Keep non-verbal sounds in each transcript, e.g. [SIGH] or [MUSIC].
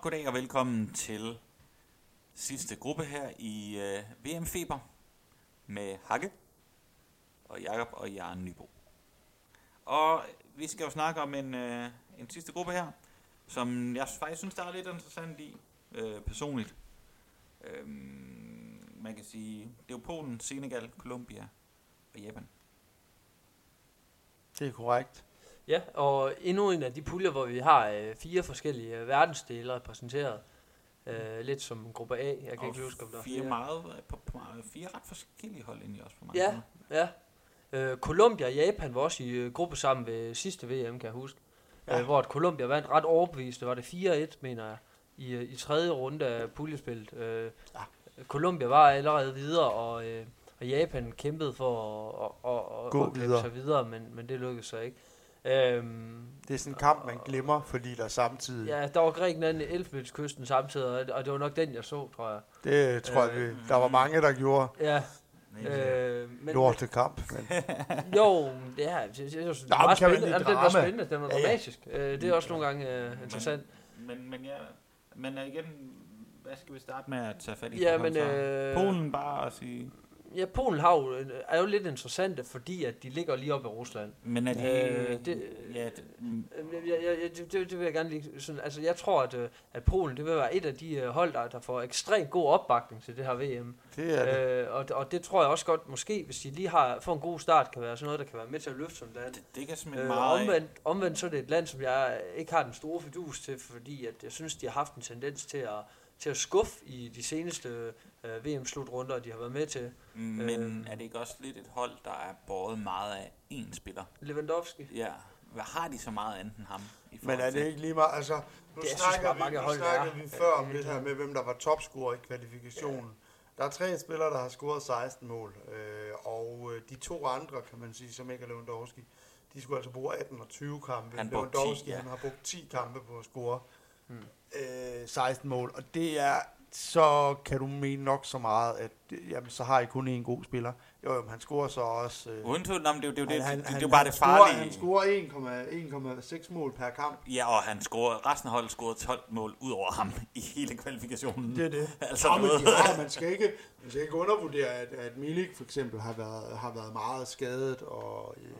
goddag og velkommen til sidste gruppe her i øh, VM Feber med Hakke og Jakob og Jørgen Nybo. Og vi skal jo snakke om en, øh, en sidste gruppe her, som jeg faktisk synes, der er lidt interessant i øh, personligt. Øhm, man kan sige, det er jo Polen, Senegal, Colombia og Japan. Det er korrekt. Ja, og endnu en af de puljer, hvor vi har øh, fire forskellige øh, verdensdele repræsenteret. Øh, lidt som gruppe A. Jeg kan og ikke huske, om der er fire, meget, på, på, fire ret forskellige hold egentlig også på mange Ja, måder. ja. Øh, Colombia og Japan var også i øh, gruppe sammen ved sidste VM, kan jeg huske. Ja. Øh, hvor at Colombia vandt ret overbevist. Det var det 4-1, mener jeg, i, øh, i tredje runde af puljespillet. Øh, Ja. Colombia var allerede videre, og, øh, og Japan kæmpede for at, at, at, Gå at klippe videre. sig videre, men, men det lykkedes så ikke. Øhm, Det er sådan en kamp, man glemmer, fordi der samtidig... ja, der var Grækenland i Elfenbenskysten samtidig, og- og det var nok den, jeg så, tror jeg. Det tror jeg, Øh, vi, der var mange, der gjorde Ja, Men, øh, men, lortekamp. [LAUGHS] Men, Jo, det er, det, det, det, det, var spændende. Jamen, det var spændende, det var Ja, ja. dramatisk. Øh, det er også nogle gange øh, interessant. Men, men, ja, men øh, igen, hvad skal vi starte med at tage fat i? Ja, men øh, Polen bare at sige... ja, Polen har jo, øh, er jo lidt interessante, fordi at de ligger lige op i Rusland. Men er de... Øh, det- ja, det, mm, Øh, Jeg, jeg, jeg, det, det vil jeg gerne lige sådan, altså jeg tror, at, øh, at Polen, det vil være et af de øh, hold, der, der får ekstremt god opbakning til det her VM. det er det. Øh, og, og det tror jeg også godt, måske, hvis de lige har, får en god start, kan være sådan noget, der kan være med til at løfte som land. det, det kan simpelthen Øh, meget... omvendt, omvendt så er det et land, som jeg ikke har den store fidus til, fordi at jeg synes, de har haft en tendens til at, til at skuffe i de seneste øh, VM-slutrunder, de har været med til. Men øh, er det ikke også lidt et hold, der er båret meget af én spiller? Lewandowski. Ja. Hvad har de så meget andet end ham? I Men er det ikke lige meget... Altså, nu Det, jeg synes snakker bare, vi, mange nu hold, snakker er. vi før om Ja, det her ja. med, hvem der var topscorer i kvalifikationen. Der er tre spillere, der har scoret 16 mål, øh, og øh, de to andre, kan man sige, som ikke er Lewandowski, de skulle altså bruge 18 og 20 kampe. Han brugte 10, Lewandowski, ja. han har brugt 10 kampe på at score Hmm. øh, 16 mål, og det er, så kan du mene nok så meget, at jamen, så har I kun én god spiller. Jo, jo, men han scorer så også... Øh, Uden tvivl, nå, men det, er det, det, han, det, han, det, er bare det scorer- farlige. Han scorer 1,6 mål per kamp. Ja, og han scorede, resten af holdet scorede 12 mål ud over ham i hele kvalifikationen. Det er det. [LAUGHS] Altså men noget. har, man, skal ikke, man skal ikke undervurdere, at, at Milik for eksempel har været, har været meget skadet og, øh,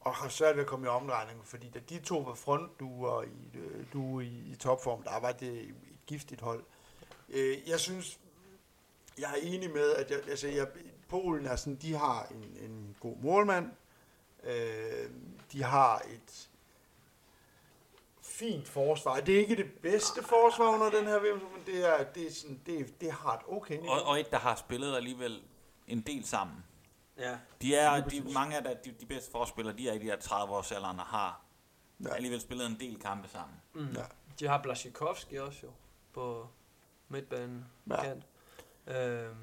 og har svært ved at komme i omdrejning, fordi da de to var frontduer i, øh, du i, i topform, der var det et giftigt hold. Øh, jeg synes, jeg er enig med, at jeg, altså jeg, Polen er sådan, de har en, en god målmand, øh, de har et fint forsvar. Det er ikke det bedste forsvar under den her VM, men det er, det er sådan, det, er, det har et okay niveau. Og, og et, der har spillet alligevel en del sammen. Ja. De er, de, mange af de, de bedste forspillere, de er i de her 30 års alderen og har Ja. alligevel spillet en del kampe sammen. Mm. Ja. De har Blashikovski også jo, på midtbanen. Ja. Kant. Øhm,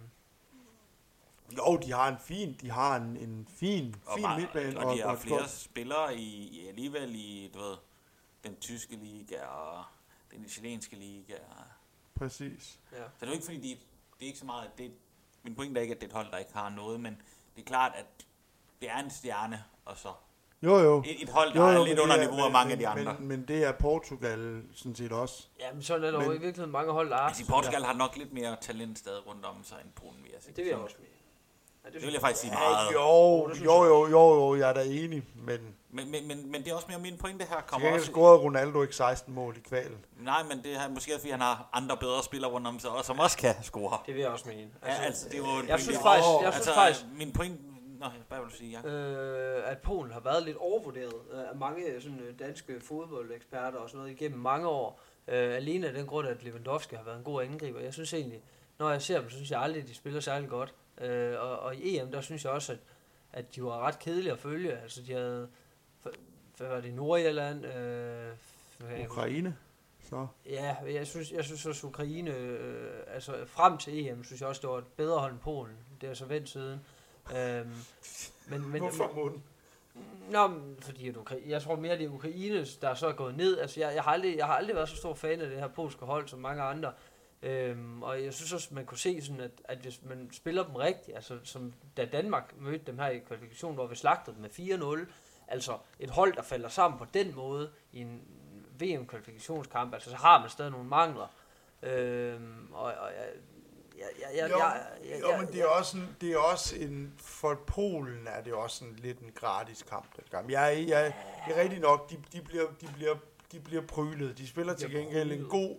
Jo, de har en fin, de har en, en fin, Og, fin bare- midtbane. og de har et flere godt- spillere i, i, alligevel i, du ved, den tyske liga og den italienske liga. Præcis. ja. Så det er jo ikke fordi, de, det er ikke så meget, at det, min pointe er ikke, at det er et hold, der ikke har noget, men det er klart, at det er en stjerne, og så Jo, jo. et, et hold, der jo, er jo, lidt men under det er- niveau af men- mange af de men- andre. Men, men det er Portugal sådan set også. Ja, men sådan er der Men- jo i virkeligheden mange hold, der er. Altså Portugal har nok lidt mere talent stadig rundt om sig end Polen, vil jeg sige. Det vil jeg også mene. Ja, Det vil jeg faktisk sige Ja, meget. jo, det jo, jo, jo, jo, jeg er da enig, men Men, men, men, men det er også mere min pointe her kommer også... scorede Ronaldo ikke 16 mål i kvalen. Nej, men det er måske fordi han har andre bedre spillere rundt om sig, og som også kan score. Det vil jeg også mene. Ja, altså, det er jo en jeg pointe, synes jeg- faktisk, jeg synes altså, faktisk min pointe... Nå, hvad vil du sige, ja? øh, at Polen har været lidt overvurderet øh, af mange sådan, øh, danske fodboldeksperter og sådan noget igennem mange år. Øh, alene af den grund, at Lewandowski har været en god angriber. Jeg synes egentlig, når jeg ser dem, så synes jeg aldrig, at de spiller særlig godt. Øh, og, og i EM, der synes jeg også, at, at de var ret kedelige at følge. Altså, de havde... Hvad var det? Nordirland? Øh, jeg? Ukraine. Så. Ja, jeg synes, jeg synes også Ukraine, øh, altså frem til EM, synes jeg også, det var et bedre hold end Polen. Det er så vendt siden. Øhm, men, men, Hvorfor munden? Nå, fordi at Ukra- jeg tror mere, det er Ukraine, der så er gået ned. Altså, jeg, jeg, har aldrig, jeg har aldrig været så stor fan af det her polske hold, som mange andre. Øhm, og jeg synes også, man kunne se sådan, at, at hvis man spiller dem rigtigt, altså som da Danmark mødte dem her i kvalifikationen, hvor vi slagtede dem med 4-0, altså et hold, der falder sammen på den måde i en VM-kvalifikationskamp, altså så har man stadig nogle mangler. Øhm, og, og jeg, jeg, jeg, Jo, jeg, jeg, jo, men det er også en, det er også en, for Polen er det også en, lidt en gratis kamp. Den kamp. Jeg, jeg, jeg, det er rigtigt nok, de, de, bliver, de, bliver, de bliver prylet. De spiller til gengæld en god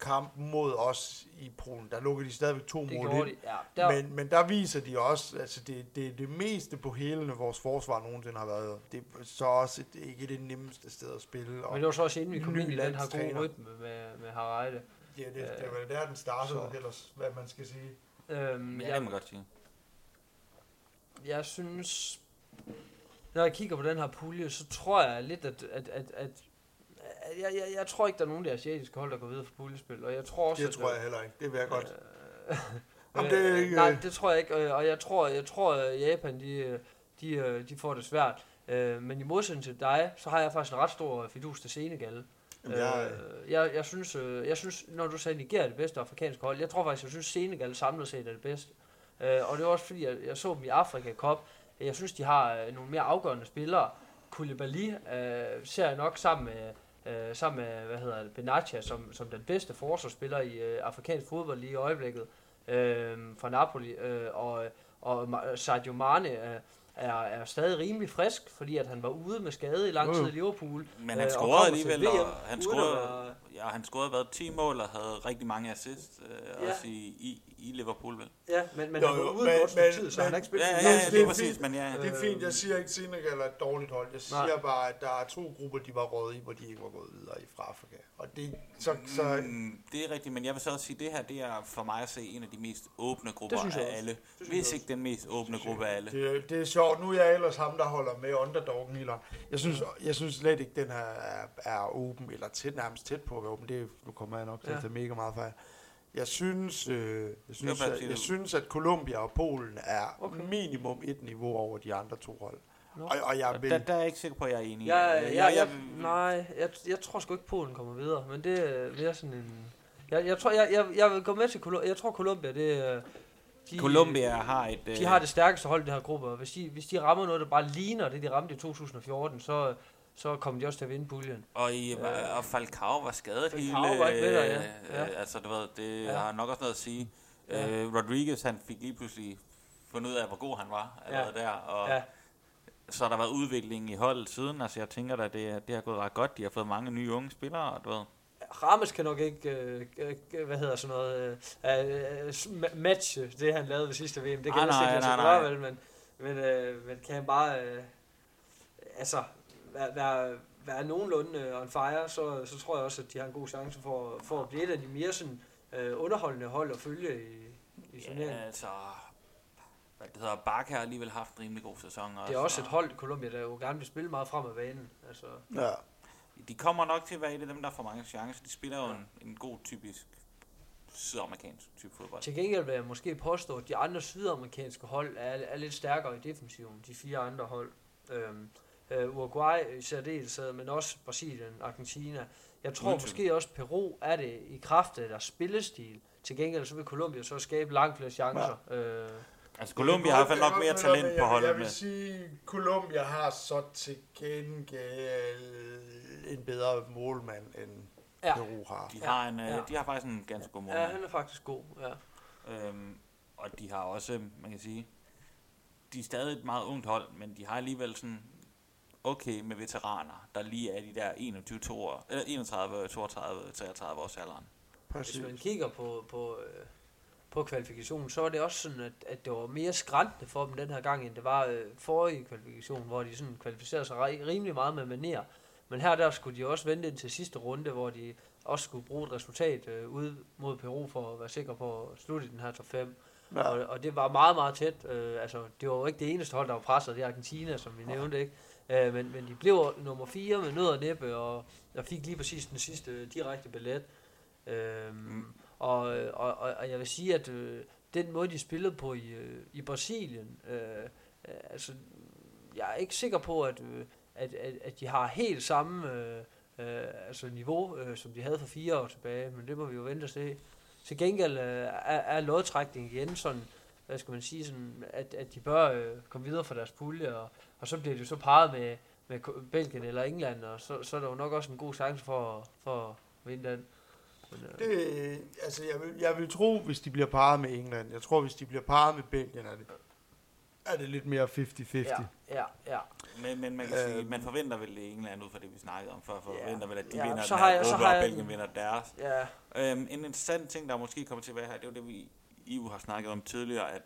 kamp mod os i Polen. Der lukker de stadigvæk to det mål ind. Ja, der, Men, men der viser de også, altså det, det, det meste på hele vores forsvar nogensinde har været, det er så også et, ikke det nemmeste sted at spille. Og men det var så også inden vi kom ind i den her gode rytme med, med Harreide. Ja, det, det er vel der, den startede Så. ellers, hvad man skal sige. Øhm, Ja, jeg, det må godt sige. jeg synes, når jeg kigger på den her pulje, så tror jeg lidt, at, at, at, at jeg, jeg, jeg tror ikke, der er nogen af de asiatiske hold, der går videre for puljespil, og jeg tror også, Det at, tror jeg heller ikke. Det vil jeg godt. Øh, [LAUGHS] Jamen, det er øh, ikke- Nej, det tror jeg ikke, øh, og jeg tror, jeg tror at Japan, de, øh, de, øh, de får det svært. Øh, Men i modsætning til dig, så har jeg faktisk en ret stor fidus til Senegal. Jamen, jeg, Øh, jeg, jeg, synes, øh, jeg synes, når du sagde, Nigeria er det bedste afrikanske hold, jeg tror faktisk, jeg synes, Senegal samlet set er det bedste. Øh, og det var også fordi, jeg, jeg så dem i Afrika Cup. Jeg synes, de har øh, nogle mere afgørende spillere. Koulibaly øh, ser jeg nok sammen med, øh, sammen med hvad hedder det, Benatia som, som den bedste forsvarsspiller i øh, afrikansk fodbold lige i øjeblikket øh, fra Napoli. Øh, og, og Sadio Mane øh, er, er stadig rimelig frisk, fordi at han var ude med skade i lang tid i Liverpool. Men Øh, han og scorede alligevel, VM, og han scorede, være- ja, han scorede været 10 mål og havde rigtig mange assists, øh, Ja. også i, i, i Liverpool, vel? Ja, men, men Jo, han var jo, ude men- godt men- tid, så han har ikke spillet. Ja, ja, ja, tid. det er fint. præcis, men ja. det er fint, jeg siger ikke, at Senegal er et dårligt hold. Jeg Nej. siger bare, at der er to grupper, de var råd i, hvor de ikke var gået videre i fra Afrika. Og det, så, så Mm, det er rigtigt, men jeg vil så også sige, at det her det er for mig at se en af de mest åbne grupper synes jeg af alle. synes jeg Hvis ikke den mest åbne gruppe af alle. det, det er sjovt. Nu er jeg ellers ham, der holder med underdoggen i Jeg synes, jeg synes slet ikke, den her er, er åben, eller tæt, nærmest tæt på at være åben. Det, nu kommer jeg nok til Ja. at tage mega meget fejl. Jeg synes, øh, jeg, synes, bare at, jeg synes, at Colombia og Polen er Okay. minimum et niveau over de andre to hold. Nå. Og, og jeg vil, der, der er jeg ikke sikker på, at jeg er enig. Ja, Øh, ja, ja, ja, nej, jeg, jeg tror sgu ikke, Polen kommer videre, men det er mere sådan en... Jeg, jeg tror, jeg, jeg, jeg vil gå med til Colombia. Jeg tror, Colombia, det er... De, Colombia har et... De har det stærkeste hold i den her gruppe, og hvis de, hvis de rammer noget, der bare ligner det, de ramte i 2014, så, så kommer de også til at vinde puljen. Og, i, Øh, og Falcao var skadet Falcao hele... var ikke med der, ja. øh, Ja. Altså, du ved, det Ja. har nok også noget at sige. Ja. Øh, Rodriguez, han fik lige pludselig fundet ud af, hvor god han var allerede der. Og Ja. så har der været udvikling i holdet siden. Altså, jeg tænker da, det, det har gået ret godt. De har fået mange nye unge spillere, du ved. Ramos kan nok ikke, øh, øh, hvad hedder sådan noget, øh, øh, sm- match det, han lavede ved sidste VM. Det kan Ah, nej, ikke nej, nej, vel, men, men, øh, men kan han bare, øh, altså, være, være, være nogenlunde øh, on fire, så, så tror jeg også, at de har en god chance for, for at blive et af de mere sådan, øh, underholdende hold at følge i, i turneringen. Ja, altså... Hvad det hedder, Barca har alligevel haft en rimelig god sæson. Det er også et hold i Colombia, der jo gerne vil spille meget frem af banen. Altså, ja. De kommer nok til at være et af dem, der får mange chancer. De spiller jo en, en god, typisk sydamerikansk type fodbold. Til gengæld vil jeg måske påstå, at de andre sydamerikanske hold er, er lidt stærkere i defensiven, de fire andre hold. Øhm, øh, Uruguay i særdeleshed, men også Brasilien, Argentina. Jeg tror Uden måske også Peru er det i kraft af deres spillestil. Til gengæld så vil Colombia så skabe langt flere chancer. Ja. Øh, Altså, Colombia har i hvert fald nok mere talent på Jeg holdet vil med. sige, Colombia har så til gengæld en bedre målmand, end ja. Peru har. De har, en, Ja. ja. de har faktisk en ganske god ja, målmand. han er faktisk god. Ja. Øhm, og de har også, man kan sige, de er stadig et meget ungt hold, men de har alligevel sådan okay med veteraner, der lige er de der 21, 2 år, eller 31, 32, 33 års alderen. Præcis. Hvis man kigger på, på, øh, på kvalifikationen, så var det også sådan, at, at det var mere skræntende for dem den her gang, end det var øh, forrige kvalifikation, hvor de sådan kvalificerede sig ri- rimelig meget med maner. Men her der skulle de også vente indtil sidste runde, hvor de også skulle bruge et resultat øh, ude mod Peru for at være sikre på at slutte i den her top 5. Ja. Og, og det var meget, meget tæt. Øh, altså, det var jo ikke det eneste hold, der var presset, det er Argentina, som vi nævnte, ikke? Øh, men, men de blev nummer 4 med nød og næppe, og, og fik lige præcis den sidste direkte billet. Øhm, Mm og, og, og, og jeg vil sige, at øh, den måde, de spillede på i, øh, i Brasilien, øh, øh, altså, jeg er ikke sikker på, at, øh, at, at, at de har helt samme øh, øh, altså niveau, øh, som de havde for fire år tilbage, men det må vi jo vente og se. Til gengæld øh, er, er lodtrækning igen sådan, hvad skal man sige, sådan, at, at de bør øh, komme videre fra deres pulje, og, og så bliver det jo så parret med, med Belgien eller England, og så, så er der jo nok også en god chance for, for at vinde den. Men, øh, Det, altså, jeg vil, jeg vil tro, hvis de bliver parret med England. Jeg tror, hvis de bliver parret med Belgien, er det, er det lidt mere 50-50. ja, ja, ja. Men, men man kan Øhm. sige, man forventer vel i England, ud fra det vi snakkede om før, for Ja. forventer vel, at de Ja, vinder så den har her jeg- så gruppe, har og Belgien vinder deres. Ja, Øhm, en interessant ting, der måske kommer til at være her, det er jo det, vi i EU har snakket om tidligere, at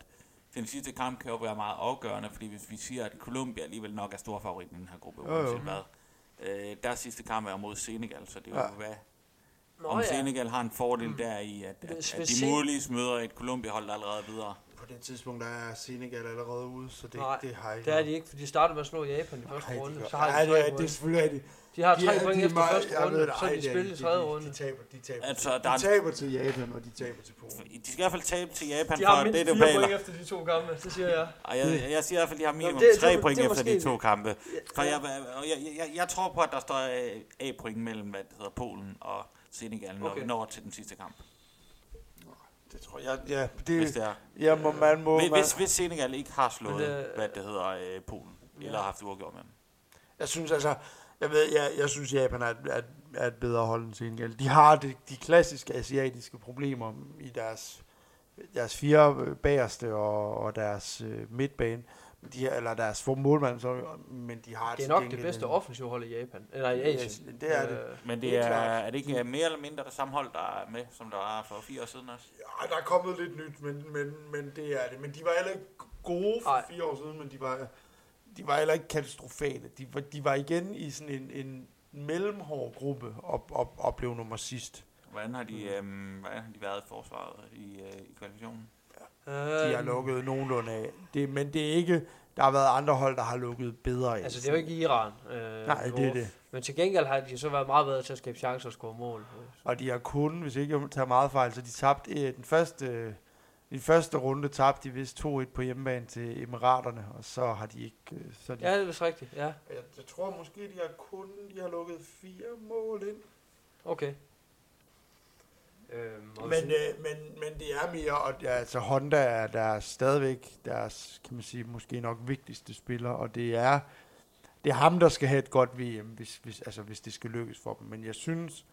den sidste kamp kan jo være meget afgørende, fordi hvis vi siger, at Colombia alligevel nok er stor favorit i den her gruppe, uanset hvad. Øh, deres sidste kamp er mod Senegal, så det er jo, Ja. hvad, Nå, om ja. Senegal har en fordel mm. der i, at, at, at de muligvis møder et Colombia-hold allerede videre. På det tidspunkt der er Senegal allerede ude, så det, Nej, det har ikke det er de ikke, for de startede med at slå Japan i første Nej, runde. de Så har Nej, de det, tre er, det er point. selvfølgelig rigtigt. De har De tre point de er efter meget- første jeg runde, ved det, så de det er spillet i de- tredje de- runde. De taber, de taber. Altså, der er de taber til Japan, og de taber til Polen. de skal i hvert fald tabe til Japan, De for har mindst det er fire point efter de to kampe, det siger jeg. Og jeg, jeg siger i hvert fald, at de har minimum det- det- tre det- point det er efter de to det. kampe. For jeg, og jeg, jeg, jeg tror på, at der står A-point mellem, hvad det hedder, Polen og Senegal, når Okay. vi når til den sidste kamp. Det tror jeg, ja, Hvis det, det er. ja, må, man må, Hvis, man, hvis, Senegal ikke har slået, Men, øh, hvad det hedder, øh, Polen, Ja. eller har haft uafgjort med dem. jeg synes altså, jeg ved, jeg, jeg synes Japan er, et- er, er et bedre hold end Senegal. De har de, de klassiske asiatiske problemer i deres, deres fire øh, bagerste og, og deres øh, midtbane. De, har- eller deres få målmand, så, men de har Det er nok det bedste en- offensive hold i Japan. Eller i Asien. Ja, det er det. Øh, Men Det er er, det ikke øh, mere eller mindre det samme hold, der er med, som der var for fire år siden også? Ja, der er kommet lidt nyt, men, men, men det er det. Men de var heller ikke gode for Nej. fire år siden, men de var, de var heller ikke katastrofale. De var, de var igen i sådan en, en mellemhård gruppe og, og, og blev nummer sidst. Hvordan har de, øhm, hvordan har de været i forsvaret i, øh, i kvalifikationen? De har lukket nogenlunde af. Det, men det er ikke... Der har været andre hold, der har lukket bedre af. Altså, det er jo ikke Iran. Øh, Nej, det er niveau. det. Men til gengæld har de så været meget bedre til at skabe chancer og score mål. Og de har kun, hvis ikke jeg tager meget fejl, så de tabte øh, den første... I den første runde tabte de vist 2-1 på hjemmebane til Emiraterne, og så har de ikke... øh, Så de Ja, det er vist rigtigt. Ja, Jeg, jeg tror måske, de har kun de har lukket fire mål ind. okay. Øhm, og Men, øh, men, men det er mere, og ja, altså Honda er der stadigvæk deres, kan man sige, måske nok vigtigste spiller, og det er, det er ham, der skal have et godt VM, hvis, hvis, altså, hvis det skal lykkes for dem. Men jeg synes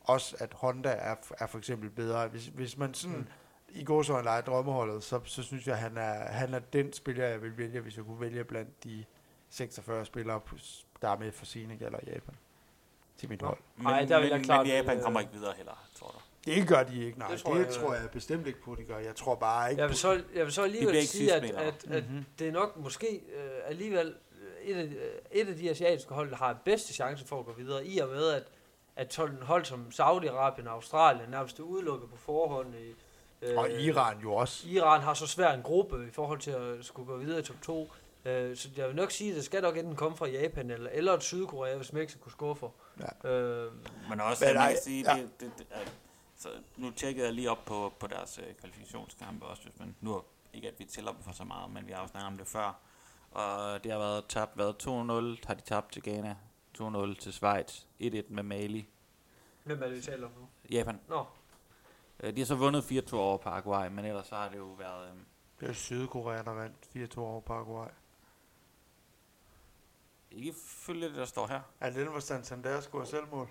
også, at Honda er, er for eksempel bedre. Hvis, hvis man sådan, Mm. i går så en leger drømmeholdet, så, så synes jeg, at han er, han er den spiller, jeg vil vælge, hvis jeg kunne vælge blandt de 46 spillere, der er med for Senegal og Japan til mit hold. Men, Ej, der vil jeg klart, men Japan øh, kommer ikke videre heller, tror du? Det gør de ikke, nej. Det tror jeg, det øh, tror jeg bestemt ikke på, de gør. Jeg tror bare ikke jeg vil så, jeg vil så alligevel sige, at, at, at Mhm. det er nok måske øh, alligevel øh, et af, øh, et af de asiatiske hold, der har bedste chance for at gå videre, i og med, at, at hold, hold som Saudi-Arabien og Australien nærmest er udelukket på forhånd. I, øh, Og Iran jo også. Iran har så svær en gruppe i forhold til at skulle gå videre i top 2. Øh, så jeg vil nok sige, at det skal nok enten komme fra Japan eller, eller et Sydkorea, hvis Mexico skuffer. Ja. Øh, Men også, Men kan sige, ja. det, det, det, at, så nu tjekkede jeg lige op på, på deres øh, kvalifikationskampe også, hvis man, nu er ikke at vi tæller dem for så meget, men vi har jo snakket om det før, og det har været tabt, været 2-0, har de tabt til Ghana, 2-0 til Schweiz, 1-1 med Mali, hvem er det, vi taler om nu? Japan. Nå, Øh, De har så vundet 4-2 over Paraguay, men ellers så har det jo været... Øh, Det er Sydkorea, der vandt 4-2 over Paraguay. ikke følge det, der står her. Er det den, hvor Santander scorer selvmål?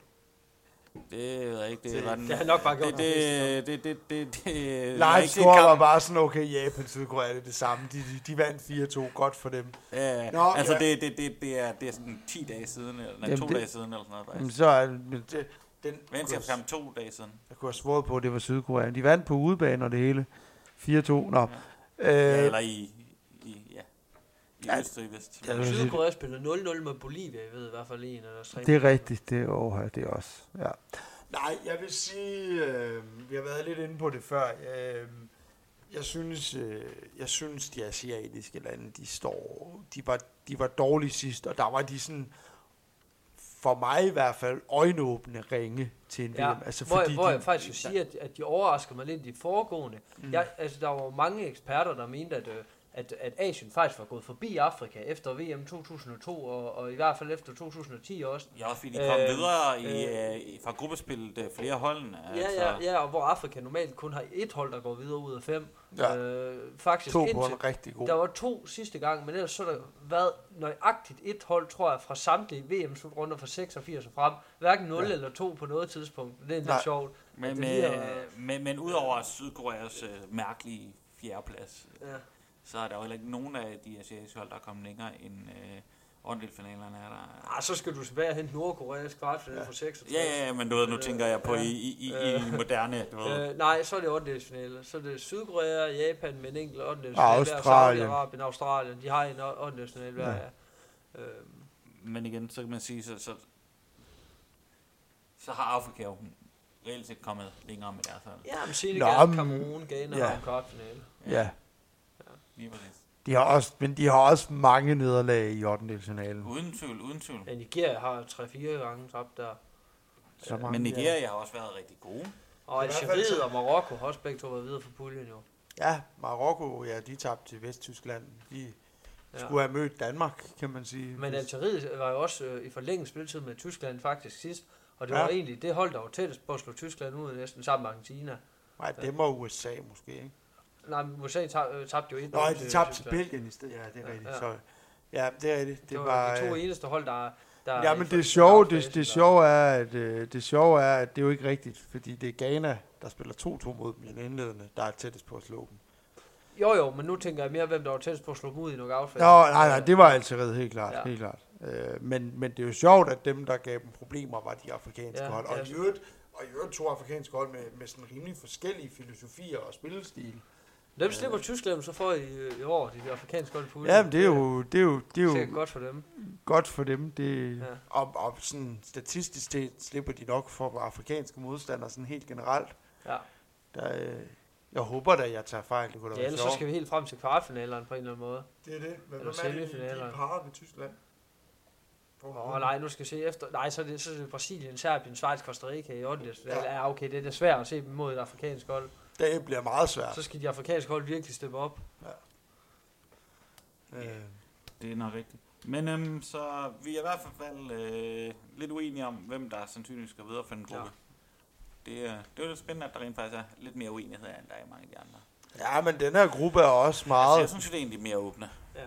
Det ved jeg ikke, det Det- var den... det har nok bare gjort det, det, det, det, det, det, set score var bare sådan, okay, Japan, Sydkorea, det er det samme. De, de, de vandt 4-2, godt for dem. Ja, Nå, altså ja. det, det, det, det, er, det er sådan 10 dage siden, eller Jamen, to det- dage siden, eller sådan noget Jamen, faktisk. så er men det, den, Venskabskamp to dage siden. jeg kunne have svoret på, at det var Sydkorea. De vandt på udebane og det hele. 4-2. Nå. Ja. Ja, Øh, eller i, ja, i Ja, Østrig vist. ja, Sydkorea spiller 0-0 med Bolivia, jeg ved i hvert fald en eller tre. det er rigtigt, det er over, det er også. Ja. Nej, jeg vil sige, øh, vi har været lidt inde på det før. Øh, Jeg synes, øh, jeg synes, de asiatiske lande, de står, de var, de var dårlige sidst, og der var de sådan, for mig i hvert fald, øjenåbne ringe til en Ja, VM. Altså, hvor, fordi jeg, hvor de, jeg faktisk vil sige, at, at de overrasker mig lidt i de foregående. Mm. Jeg, altså, der var mange eksperter, der mente, at, øh, at, at Asien faktisk var gået forbi Afrika efter VM 2002, og, og i hvert fald efter 2010 også. Ja, også fordi de kom Øh, videre i, øh, øh, i- fra gruppespillet flere holdene. Ja, ja, ja, og hvor Afrika normalt kun har et hold, der går videre ud af fem. Ja. Øh, faktisk To på indtil, en rigtig god. der var to sidste gang, men ellers så der været nøjagtigt et hold, tror jeg, fra samtlige VM-slutrunder fra 86 og frem. Hverken 0 Ja. eller 2 på noget tidspunkt. Det er lidt Nej. sjovt. Men, er- men, men udover Sydkoreas øh, mærkelige fjerdeplads, Ja. Så er der jo heller ikke nogen af de asiatiske hold, der er kommet længere end øh, åndedelsfinalerne er der. Ah, så skal du tilbage og hente Nordkoreas kvartfinale Ja. ja. fra 66. Ja, ja, ja, men du ved, nu tænker jeg på Ja. i, i, i, Øh. i moderne, du ved. Øh, nej, så er det 8. finale. Så er det Sydkorea, Japan med en enkelt 8. Og Australien. Saudi-Arabien, Australien. De har en 8. finale hver, Ja. ja. ja. Øh, Men igen, så kan man sige, så, så, så har Afrika jo reelt set kommet længere med deres hold. ja, men Senegal, Cameroon, Ghana ja. har en kvartfinale. Ja. Lige præcis. De har også, men de har også mange nederlag i 8. finalen. Uden tvivl, uden tvivl. Ja, Nigeria har 3-4 gange tabt der. Så mange, Men Nigeria har også været rigtig gode. Og I hvert fald Algeriet og Marokko har også begge to været videre for puljen jo. Ja, Marokko, ja, de tabte til Vesttyskland. De Ja. skulle have mødt Danmark, kan man sige. Men Algeriet var jo også øh, i forlænget spilletid med Tyskland faktisk sidst. Og det Ja. var egentlig det hold, der var tættest på at slå Tyskland ud næsten sammen med Argentina. Nej, det var USA måske, ikke? Nej, men USA øh, tabte jo 1 Nå, de tabte til Belgien i stedet. Ja, det er rigtigt. ja. Så, ja, det er rigtigt. Det, var, de to øh, eneste hold, der... der Ja, men det sjove, det, det sjove er, at øh, det sjove er, at det er jo ikke rigtigt, fordi det er Ghana, der spiller 2-2 mod dem i den indledende, der er tættest på at slå dem. Jo, jo, men nu tænker jeg mere, hvem der var tættest på at slå dem ud i knockout Nå, nej, nej, det var Algeriet helt klart, ja. helt klart. Øh, men, men det er jo sjovt, at dem, der gav dem problemer, var de afrikanske Ja, hold. Og ja. i øvrigt, og i øvrigt to afrikanske hold med, med sådan rimelig forskellige filosofier og spillestil. Dem slipper Tyskland så for i, i år, de der afrikanske hold puljen. Ja, men det er jo, det er jo, det er sikkert jo godt for dem. godt for dem. Det, Ja. og, og sådan statistisk set slipper de nok for afrikanske modstandere sådan helt generelt. Ja. Der, øh, jeg håber da, jeg tager fejl. Det kunne da ja, være ellers så skal vi helt frem til kvartfinalerne på en eller anden måde. Det er det. Men Eller hvem er det, de parer med Tyskland? Åh oh, nej, nu skal jeg se efter. Nej, så er det, så er det Brasilien, Serbien, Schweiz, Costa Rica i 8. Ja. Ja. okay, det er svært at se dem mod et afrikansk hold. Det bliver meget svært. Så skal de afrikanske hold virkelig steppe op. Øh, Det er nok rigtigt. Men øhm, så vi er i hvert fald øh, lidt uenige om, hvem der sandsynligvis skal videre for en gruppe. Ja. Det, er, det er jo lidt spændende, at der rent faktisk er lidt mere uenighed, end der er i mange af de andre. ja, men den her gruppe er også Altså, meget... jeg synes det er egentlig mere åbne. Ja.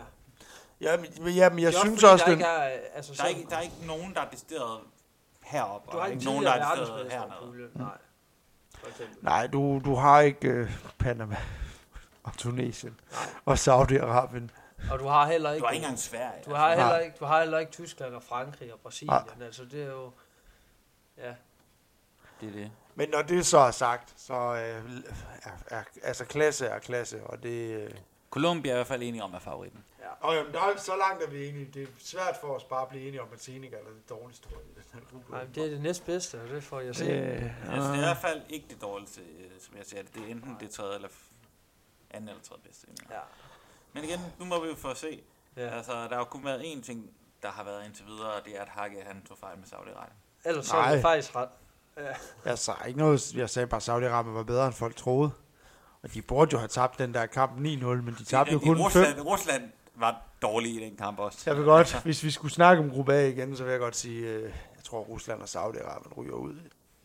Ja, men, men, ja, men jeg synes fordi, også, der den... ikke er, altså, Der er, ikke, der er ikke nogen, der er decideret heroppe, Du og har er ikke nogen, der er decideret hernede. Nej. Nej, du, du har ikke øh, Panama [LAUGHS] og Tunesien Nej. og Saudi-Arabien. Og du har heller ikke... Du har ikke engang Sverige. altså. Du har, heller Nej. ikke, du har heller ikke Tyskland og Frankrig og Brasilien. Altså, det er jo... Ja. Det er det. Men når det så er sagt, så øh, er, er, altså klasse er klasse, og det... Øh, Colombia er i hvert fald enige om, er favoritten. og jamen, der er, så langt er vi enige. Det er svært for os bare at blive enige om, at Senegal er det dårligste hold i den her gruppe. Nej, det er det næstbedste, og det får jeg se. Øh, Altså, det er i hvert fald ikke det dårligste, øh, som jeg ser det. Det er enten det tredje eller anden eller tredje bedste. Ja. Men igen, nu må vi jo få at se. ja. Altså, der har jo kun været én ting, der har været indtil videre, og det er, at Hakke han tog fejl med Saudi-Arabien. Ellers så er det Nej. faktisk ret... Jeg sagde ikke noget, jeg sagde bare, at Saudi-Arabien var bedre, end folk troede. Og de burde jo have tabt den der kamp 9-0, men de tabte jo kun 5. Rusland, Rusland var dårlig i den kamp også. Jeg vil godt, hvis vi skulle snakke om gruppe A igen, så vil jeg godt sige, øh, jeg tror Rusland og Saudi-Arabien ryger ud.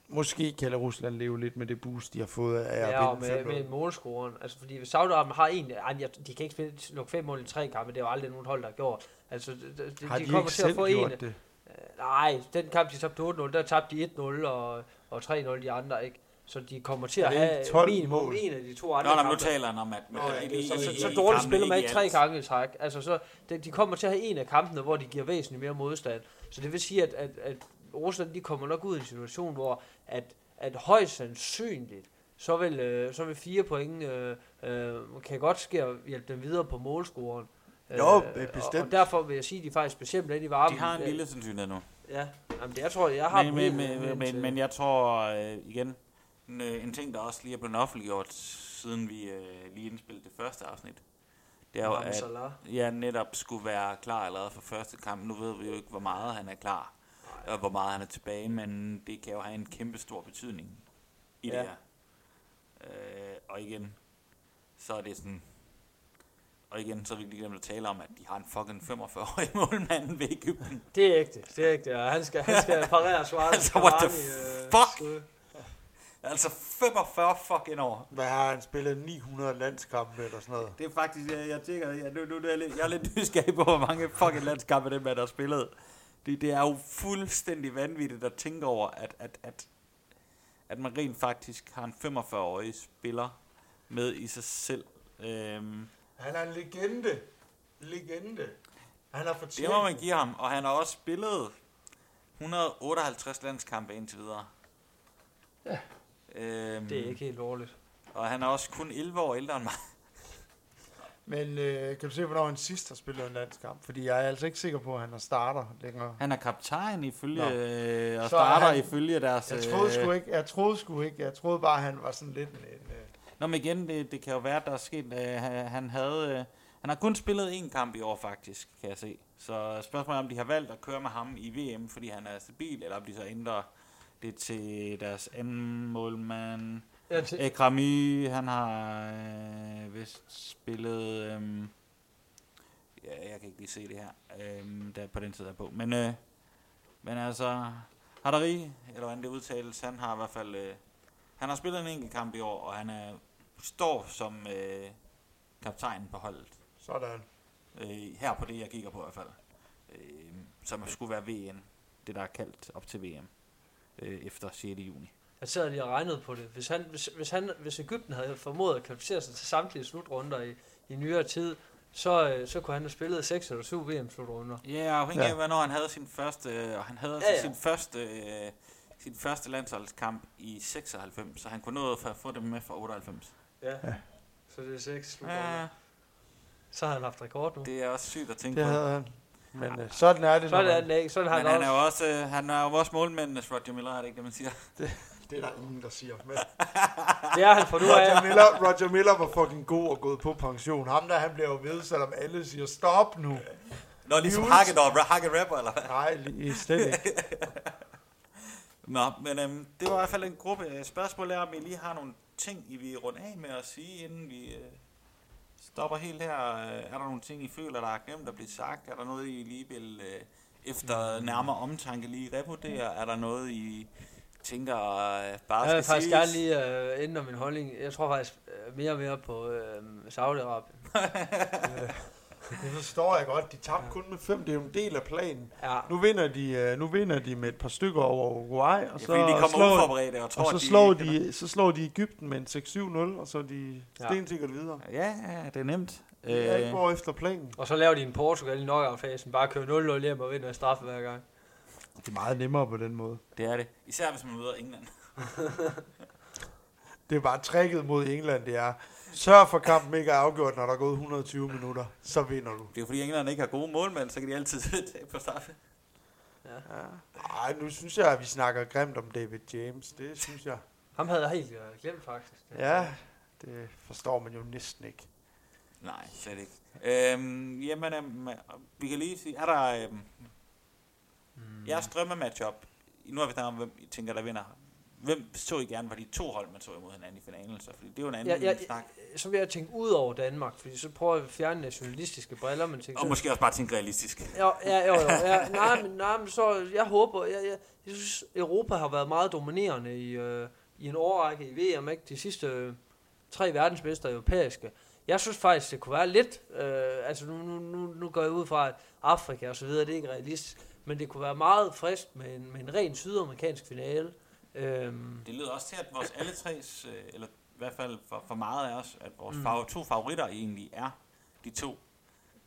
Måske kan Rusland leve lidt med det boost, de har fået af at Ja, og vinde med, 5-0. med målscoren. Altså, fordi hvis Saudi-Arabien har jeg- de kan ikke spille, lukke fem mål i tre kampe, det er jo aldrig nogen hold, der har gjort. Altså, de, de, de, Har de, kommer ikke til at få gjort en... det? Nej, den kamp, de tabte 8-0, der tabte de 1-0 og, og 3-0 de andre, ikke? Så de kommer til at have ikke 12 minimum mål? en af de to Nå, andre nå, men nu kampe. taler han om, at... Nå, ja, Så, så, så dårligt spiller man ikke tre gange i træk. Altså, så, de, de kommer til at have en af kampene, hvor de giver væsentligt mere modstand. Så det vil sige, at, at, at Rusland de kommer nok ud i en situation, hvor at, at højst sandsynligt, så vil, øh, så vil fire point øh, øh, kan godt ske at hjælpe dem videre på målscoren. Jo, Øh, bestemt. Og, og derfor vil jeg sige, at de faktisk specielt lidt i varmen. De har en lille sandsynlighed nu. Ja, Jamen, det, jeg tror, jeg har Men, men, men, men, men jeg tror øh, igen, en, øh, en ting, der også lige er blevet offentliggjort, siden vi øh, lige indspillede det første afsnit, det er jo, at jeg netop skulle være klar allerede for første kamp. Nu ved vi jo ikke, hvor meget han er klar, og hvor meget han er tilbage, men det kan jo have en kæmpe stor betydning i Ja. det her. Øh, og igen, så er det sådan... Og igen, så er vi lige glemt at tale om, at de har en fucking 45-årig [LAUGHS] målmand ved Ægypten. Det er ægte, det er ægte. Og han skal, han skal [LAUGHS] parere Suarez. Altså, what the øh, fuck? skud. Altså 45 fucking år. Hvad har han spillet? 900 landskampe eller sådan noget? Det er faktisk, jeg, jeg tænker, jeg, nu, nu, er jeg, lidt, jeg er lidt nysgerrig på, hvor mange fucking landskampe den mand har spillet. Det, det er jo fuldstændig vanvittigt at tænke over, at, at, at, at man rent faktisk har en 45-årig spiller med i sig selv. Øhm, Han er en legende. Legende. Han har det fortjent. må man give ham, og han har også spillet 158 landskampe indtil videre. Ja. Det er ikke helt dårligt. Og han er også kun 11 år ældre end mig. Men øh, kan du se, hvornår han sidst har spillet en landskamp? Fordi jeg er altså ikke sikker på, at han har starter længere. Han er kaptajn ifølge, Nå. øh, og Så starter han- ifølge deres... Jeg troede øh, sgu ikke, jeg troede sgu ikke, jeg troede bare, at han var sådan lidt en... en øh, Nå, men igen, det, det kan jo være, at der er sket, øh, han, han havde, øh, han har kun spillet én kamp i år faktisk, kan jeg se. Så spørgsmålet er, om de har valgt at køre med ham i VM, fordi han er stabil, eller om de så ændrer det til deres anden målmand. Ja, til, Ekrami, han har øh, vist spillet, øh, ja, jeg kan ikke lige se det her, øh, der på den tid, jeg er på. Men, øh, men altså, Haddari, eller hvordan det udtales, han har i hvert fald, øh, han har spillet en enkelt kamp i år, og han er, står som øh, kaptajn på holdet. sådan. Øh, her på det, jeg kigger på i hvert fald. Øh, som skulle være VM, det der er kaldt op til VM, øh, efter 6. juni. jeg sad lige og regnede på det. Hvis, han, hvis, hvis, han, hvis Ægypten havde formået at kvalificere sig til samtlige slutrunder i, i nyere tid, så, øh, så kunne han have spillet 6 eller 7 VM-slutrunder. Ja, afhængig Ja. af, hvornår han havde sin første, øh, og han havde Ja, ja, ja. sin første, øh, sin første landsholdskamp i 96, så han kunne nå at få dem med fra 98. Ja. Så det er 6 slutrunder. Ja, Så har han haft rekord nu. det er også sygt at tænke Det på. havde han. Men øh, sådan er det, Så når er det, sådan har Men han, han er også. jo også, øh, han er jo også målmændenes Roger Miller, er det ikke det, man siger? [LAUGHS] det er der ingen, der siger. Men [LAUGHS] Det er han for nu Roger. Miller, Roger Miller var fucking god og gået på pension. Ham der, han bliver jo ved, selvom alle siger, stop nu. Nå, ligesom. Hakke, der Hakke rapper, eller hvad? Nej, lige- slet ikke. [LAUGHS] Nå, men øhm, det var i hvert fald en gruppe. Spørgsmålet er, om I lige har nogle ting, I vil runde af med at sige, inden vi øh, stopper helt her. Øh, Er der nogle ting, I føler, der er glemt at blive sagt? Er der noget, I lige vil øh, efter nærmere omtanke lige revurdere? Er der noget, I tænker øh, bare Jeg skal faktisk gerne lige øh, ændre min holdning. Jeg tror faktisk øh, mere og mere på øh, Saudi-Arabien. [LAUGHS] [LAUGHS] Det forstår jeg godt. De tabte kun med fem. Det er jo en del af planen. Ja, Nu vinder de, øh, nu vinder de med et par stykker over Uruguay, og Ja, så, fordi de kommer slår, og tror, og så, de slår de, så slår de Ægypten med en 6-7-0, og så er de Ja. stensikkert videre. Ja, ja, det er nemt. Det er ikke Øh, går efter planen. og så laver de en Portugal i knockout-fasen. Bare kører 0-0 hjem og vinder straffe hver gang. Det er meget nemmere på den måde. det er det. Især hvis man møder England. [LAUGHS] Det er bare tricket mod England, det er, sørg for kampen ikke er afgjort, når der er gået 120 minutter, så vinder du. Det er fordi England ikke har gode målmænd, så kan de altid [LAUGHS] tage på straffe. Ja. Ja. Ej, nu synes jeg, at vi snakker grimt om David James. Det synes jeg. Ham havde jeg helt øh, glemt faktisk. Ja, det forstår man jo næsten ikke. Nej, slet ikke. Øhm, jamen, øhm, vi kan lige sige, er der øhm, Mm. jeres drømme-matchup? Nu har vi snakket om, hvem I tænker, der vinder. Hvem så I gerne var de to hold, man så imod hinanden i finalen? Så, fordi det er jo en anden Ja, ja, snak. Så vil jeg tænke ud over Danmark, fordi så prøver jeg at fjerne nationalistiske briller, men tænker Og måske også bare tænke realistisk. Ja, ja, jo, jo, ja, [LAUGHS] nej, men, nej, men så, jeg håber, jeg, jeg, jeg synes, Europa har været meget dominerende i, øh, i en årrække i VM, ikke? De sidste øh, tre verdensmester europæiske. Jeg synes faktisk, det kunne være lidt, øh, altså nu, nu, nu, nu går jeg ud fra, at Afrika og så videre, det er ikke realistisk, men det kunne være meget frisk med en, med en ren sydamerikansk finale. Øhm, Det lyder også til, at vores alle tres, øh, eller i hvert fald for, for meget af os, at vores Mm. to favoritter egentlig er de to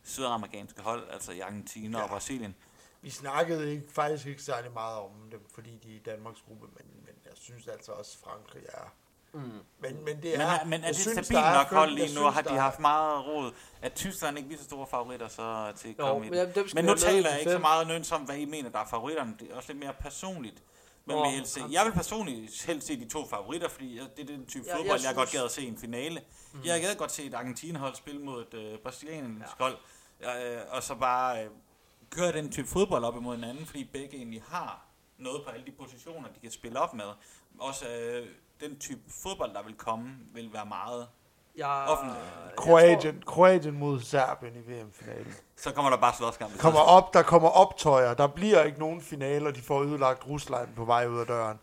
sydamerikanske hold, altså i Argentina ja. og. Brasilien. Vi snakkede ikke, faktisk ikke særlig meget om dem, fordi de er i Danmarks gruppe, men, men jeg synes altså også, Frankrig er... mm. Men, men det Men, er, er, men er det synes, stabilt er nok hold lige nu? synes, Har de er- haft meget råd? Er Tyskland ikke lige så store favoritter så til at Jo, komme men, ind? Men nu taler jeg ikke så meget nødvendigt om, hvad I mener, der er favoritterne. Det er også lidt mere personligt. Men Nå, vil se. Jeg vil personligt helst se de to favoritter, fordi jeg- det er den type Ja, jeg fodbold, jeg, godt synes- gad at se i en finale. Mm. Jeg gad godt se et Argentina-hold spille mod et øh, brasiliansk Ja. hold, øh, og så bare øh, køre den type fodbold op imod hinanden, fordi begge egentlig har noget på alle de positioner, de kan spille op med. Også øh, den type fodbold, der vil komme, vil være meget Jeg, Offentlig. jeg Kroatien, Kroatien mod Serbien i VM-finalen. Så kommer der bare slåskamp. Kommer op, der kommer optøjer. Der bliver ikke nogen finaler. De får ødelagt Rusland på vej ud af døren.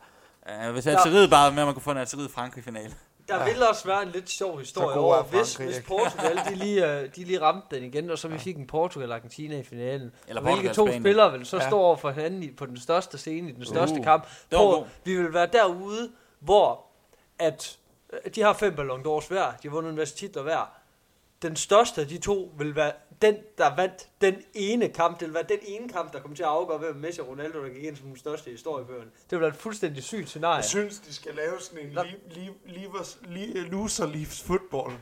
Ja, hvis Algeriet bare med, at man kunne få en Algeriet-Frankrig-finale. Der Ja. vil også være en lidt sjov historie over, er hvis, hvis. Portugal de lige, øh, de lige ramte den igen, og så vi fik en Portugal-Argentina i finalen. Eller Og hvilke to Spanien. spillere vil så Ja. stå over for hinanden på den største scene i den største Uh, kamp? det var Hvor vi vil være derude, hvor at de har fem Ballon d'Ors hver, de har vundet en masse titler hver. Den største af de to vil være den, der vandt den ene kamp. Det vil være den ene kamp, der kommer til at afgøre, hvem Messi og Ronaldo, der gik ind som den største i historiebøgerne. Det vil være et fuldstændig sygt scenarie. Jeg synes, de skal lave sådan en li- li- livers- li- loser leaves football.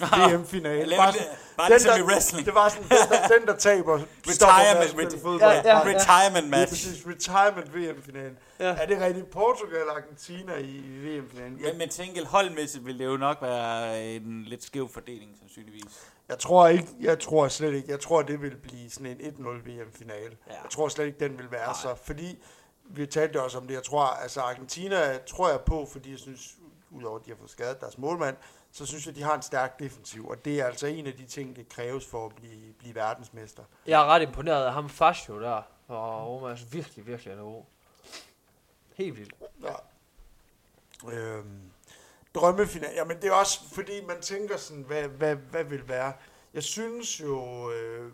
Ja. VM-finale. Bare, det- sådan- bare den, ligesom der- i wrestling. Det var sådan, den der, den, der taber, [LAUGHS] stopper med at Retirement, fodbold. Ja, ja. Bare- Retirement Det er match. præcis retirement VM-finalen. Ja. Er det rigtigt? Portugal og Argentina i VM-finalen? Men, men tænk, holdmæssigt vil det jo nok være en lidt skæv fordeling, sandsynligvis. Jeg tror ikke, jeg tror slet ikke, jeg tror det vil blive sådan en 1-0 VM-finale. Ja. Jeg tror slet ikke, den vil være Nej. så, fordi vi talte også om det, jeg tror, altså Argentina tror jeg på, fordi jeg synes, udover at de har fået skadet deres målmand, så synes jeg, de har en stærk defensiv, og det er altså en af de ting, det kræves for at blive, blive verdensmester. Jeg er ret imponeret af ham Fascio der. Og Roma er virkelig, virkelig er god. Helt vildt. Ja. Øhm, drømmefinal. Jamen det er også fordi man tænker sådan, hvad, hvad, hvad vil være. Jeg synes jo, øh,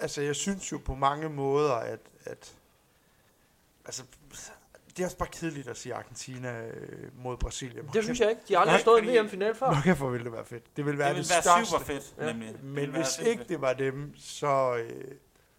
altså jeg synes jo på mange måder, at, at altså, det er også bare kedeligt at sige Argentina øh, mod Brasilien. Det synes jeg ikke. De har aldrig Nej, stået i VM-finale før. Nok for ville det være fedt. Det vil være Det det, vil være største. super fedt, Ja. nemlig. Det Men hvis ikke det var dem, så, øh,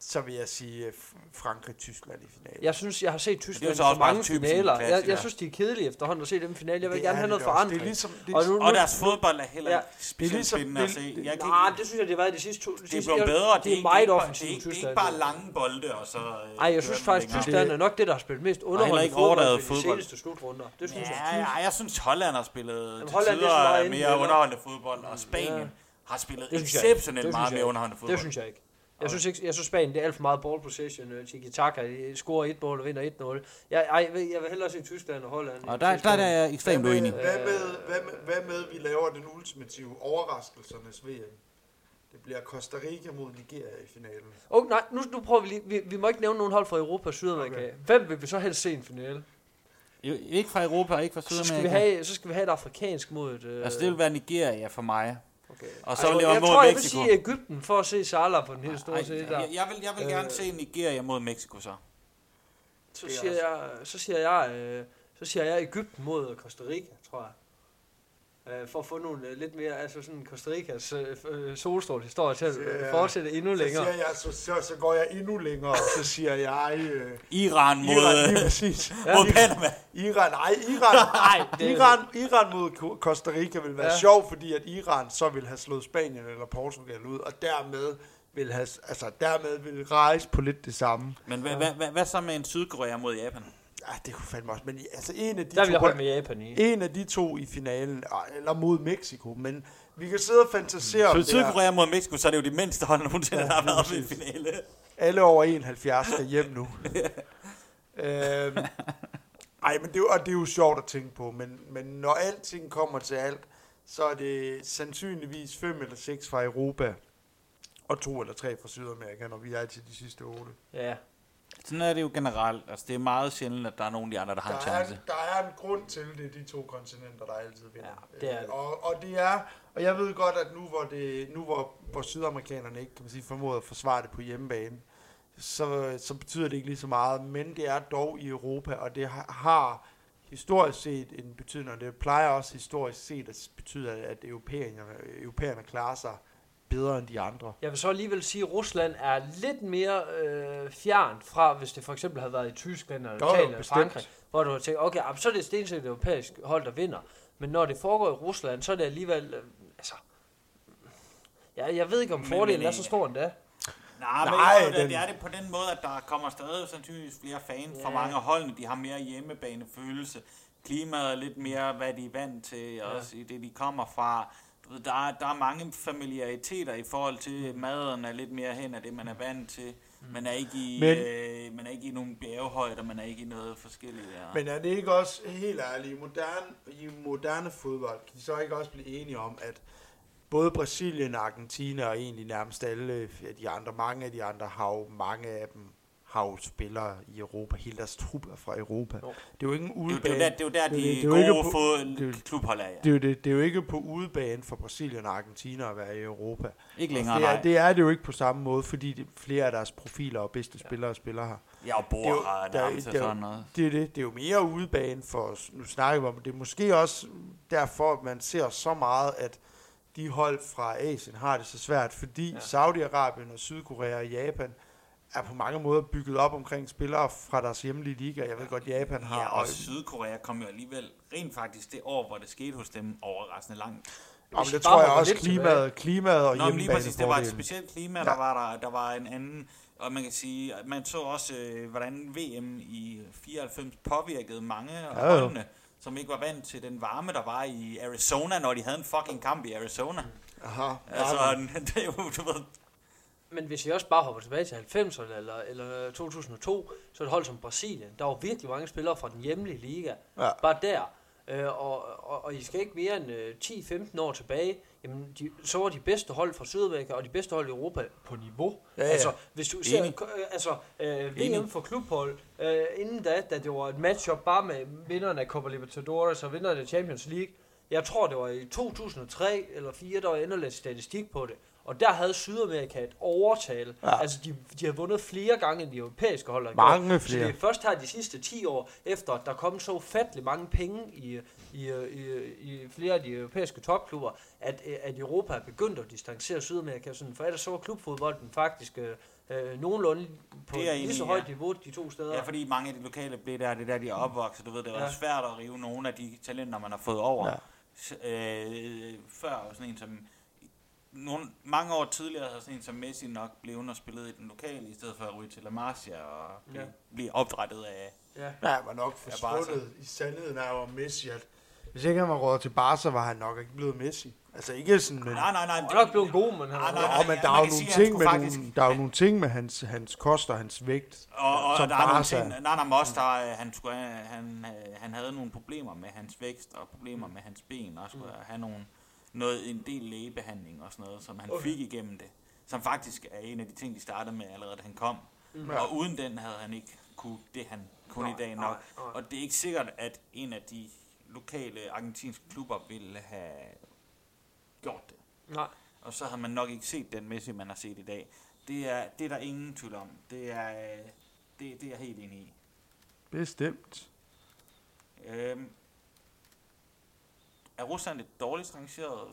så vil jeg sige øh, Frankrig-Tyskland i finalen. Jeg synes, jeg har set Det er Tyskland så så også bare mange finaler. Jeg, jeg synes, de er kedelige efterhånden at se dem i finale. Jeg vil Det gerne er have noget det forandring. Det er ligesom, det, Og nu- Og deres fodbold er heller Ja. ikke specielt ligesom- spændende at det- se. det- Jeg kan Nej, ikke, det synes jeg, det har været de sidste to. De det er sidste, blevet bedre. Det er ikke meget bare- offensivt, Det er ikke, det er Tyskland. ikke bare lange bolde, og så... øh, Ej, jeg synes faktisk. Tyskland er nok det, der har spillet mest underholdende fodbold ved de seneste slutrunder. Det synes Ja, jeg. ja, jeg synes, Holland har spillet det er meget mere underholdende fodbold, og Spanien Ja. har spillet Det exceptionelt Det meget mere underholdende Det fodbold. synes jeg ikke. Jeg synes, ikke, jeg synes Spanien, det er alt for meget ball possession. øh, Tiki-taka, de scorer et mål og vinder 1-0. Jeg, ej, jeg vil- jeg vil hellere se Tyskland og Holland. Og der, der, der er jeg ekstremt hvad, uenig. med, hvad, med, hvad, med, hvad med, vi laver den ultimative overraskelsernes VM? Det bliver Costa Rica mod Nigeria i finalen. Oh, nej, nu, nu prøver vi lige. Vi, vi må ikke nævne nogen hold fra Europa og Sydamerika. Okay. Okay. Hvem vil vi så helst se i en finale? Jo, Ikke fra Europa, og ikke fra Så skal, vi Sydamerika. have, så skal vi have et afrikansk mod et... Øh, Altså, det vil være Nigeria for mig. Okay. Og så altså, vil jeg jeg tror, jeg vil Mexico. sige Ægypten for at se Salah på den helt store scene der. jeg, jeg vil, jeg vil Øh, gerne se Nigeria mod Mexico så. Så Det er siger jeg, så siger jeg, øh, så siger jeg Ægypten mod Costa Rica, tror jeg. Øh, for at få nogle øh, lidt mere, altså sådan Costa Ricas øh, øh, solstrål historie til at øh, fortsætte endnu Så, længere. siger jeg, så, så, så går jeg endnu længere, og så siger jeg... Øh, Iran mod, Iran, lige præcis. [LAUGHS] mod Panama. Iran, nej, Iran, [LAUGHS] Nej, det- Iran, Iran mod Costa Rica vil være Ja. ja. sjov, fordi at Iran så vil have slået Spanien eller Portugal ud, og dermed vil, have, altså, dermed vil rejse på lidt det samme. Men hvad, hvad, hvad, hvad så med en Sydkorea mod Japan? Ja, det kunne fandme også, men altså en af de Der vil jeg to, holde med Japan i. en af de to i finalen, ah, eller mod Mexico, men vi kan sidde og fantasere om Så det. Sydkorea mod Mexico, så er det jo de mindste hold nogensinde, Ja, der har været i finale. Alle over 71 skal hjem nu. [LAUGHS] øhm, ej, men det, er jo- og det er jo sjovt at tænke på, men, men når alting kommer til alt, så er det sandsynligvis fem eller seks fra Europa, og to eller tre fra Sydamerika, når vi er til de sidste otte. Ja. Sådan er det jo generelt. Altså, det er meget sjældent, at der er nogen af de andre, der har Der en er, chance. der er en grund til, det er de to kontinenter, der altid vinder. Ja, det er det. Og, og det er, og jeg ved godt, at nu hvor, det, nu hvor, hvor sydamerikanerne ikke kan man sige, formået at forsvare det på hjemmebane, så, så betyder det ikke lige så meget, men det er dog i Europa, og det har, har historisk set en betydning, og det plejer også historisk set at betyde, at europæerne, europæerne klarer sig bedre end de andre. Jeg vil så alligevel sige, at Rusland er lidt mere øh, fjernt fra, hvis det for eksempel havde været i Tyskland eller Italien eller. Frankrig, hvor du har tænkt, okay, så er det stensikkert et europæisk hold, der vinder. Men når det foregår i Rusland, så er det alligevel, øh, altså, ja, jeg ved ikke, om Men- fordelen men, er så stor endda. Nej, men Nej, det, den- det er det på den måde, at der kommer stadig sandsynligvis flere fans fra Ja. mange af holdene. De har mere hjemmebanefølelse. Klimaet er lidt mere, hvad de er vant til, ja. også i det, de kommer fra. Der, er, der er mange familiariteter i forhold til maden er lidt mere hen af det, man er vant til. Man er ikke i, Men- øh, man er ikke i nogle bjerghøjder, man er ikke i noget forskelligt der. Men er det ikke også, helt ærligt, i moderne, i moderne fodbold, kan de så ikke også blive enige om, at både Brasilien, Argentina og egentlig nærmest alle af de andre, mange af de andre har jo, mange af dem har jo spillere i Europa. Hele deres trup er fra Europa. Jo. Det er jo ikke en det, er jo- det, er jo udebane. der, det er jo der, Det de det ikke gode på- fod, det ja. Det er, jo det, det er jo ikke på udebane for Brasilien og Argentina at være i Europa. Ikke Og længere, det, er, nej. det er det jo ikke på samme måde, fordi det, flere af deres profiler og bedste spillere spiller her. Jeg og det bor har der er- det er sådan noget. Det er det. Det er jo mere udebane for os. Nu snakker vi om, det er måske også derfor, at man ser så meget, at de hold fra Asien har det så svært, fordi Ja. ja. Saudi-Arabien og Sydkorea og Japan er på mange måder bygget op omkring spillere fra deres hjemlige liga. Jeg ved godt, Japan har... Ja, og Sydkorea kom jo alligevel rent faktisk det år, hvor det skete hos dem overraskende langt. Om Hvis det tror jeg også klimaet, klimaet og Nå, men lige præcis, det var et specielt klima, Ja. der var der, der var en anden, og man kan sige, at man så også, øh, hvordan VM i 94 påvirkede mange af Ja, holdene, som ikke var vant til den varme, der var i Arizona, når de havde en fucking kamp i Arizona. Aha. Altså, [LAUGHS] det er jo, du ved, Men hvis vi også bare hopper tilbage til 90'erne eller, eller 2002, så er et hold som Brasilien. Der var virkelig mange spillere fra den hjemlige liga. Ja. Bare der. Øh, og, og, og I skal ikke mere end øh, 10-15 år tilbage, jamen de, så var de bedste hold fra Sydamerika og de bedste hold i Europa på niveau. Ja, ja. Altså, hvis du ser Enig. øh, altså, øh. VM for klubhold, øh, inden da, da det var et matchup bare med vinderne af Copa Libertadores og vinderne af Champions League, jeg tror det var i 2003 eller 4 der var lidt statistik på det. Og der havde Sydamerika et overtal. Ja. Altså, de, de har vundet flere gange end de europæiske hold har gjort. Mange Så flere. det er først her de sidste 10 år, efter at der kom så ufattelig mange penge i, i, i, i flere af de europæiske topklubber, at, at Europa er begyndt at distancere Sydamerika. Sådan, for ellers så var klubfodbolden faktisk øh, øh, nogenlunde på Det er lige så højt ja. niveau de to steder. ja, fordi mange af de lokale blev der, det er der, de er opvokset, du ved, det var ja. svært at rive nogle af de talenter, man har fået over. Ja. Øh, før var sådan en som nogle, mange år tidligere havde sådan en som Messi nok blevet og spillet i den lokale, i stedet for at ryge til La Masia og blive, Ja. blive opdrettet af... ja. Ja, han var nok forsvundet i sandheden af Messi, at hvis ikke han var råd til Barca, var han nok ikke blevet Messi. Altså ikke sådan, men... Nej, nej, nej. Han er nok blevet god, men han Nej, nej, Ja, nej. men ja, der er man jo nogle sige, ting med faktisk- nogle, der er jo nogle ting med hans, hans kost og hans vægt. Og, og som der er nogle Barca. ting, nej, nej, men også der, han, skulle, han, han havde nogle problemer med hans vækst og problemer med hans ben, og skulle have nogle, noget, en del lægebehandling og sådan noget, som han Okay. fik igennem det. Som faktisk er en af de ting, de startede med allerede, da han kom. Mm. Ja. Og uden den havde han ikke kunne det, han kunne Nej, i dag nej, nok. nej. Og det er ikke sikkert, at en af de lokale argentinske klubber ville have gjort det. Nej. Og så har man nok ikke set den Messi, man har set i dag. Det er, det er der ingen tvivl om. Det er, øh, det, det er jeg helt enig i. Bestemt. Øhm, er Rusland et dårligt rangeret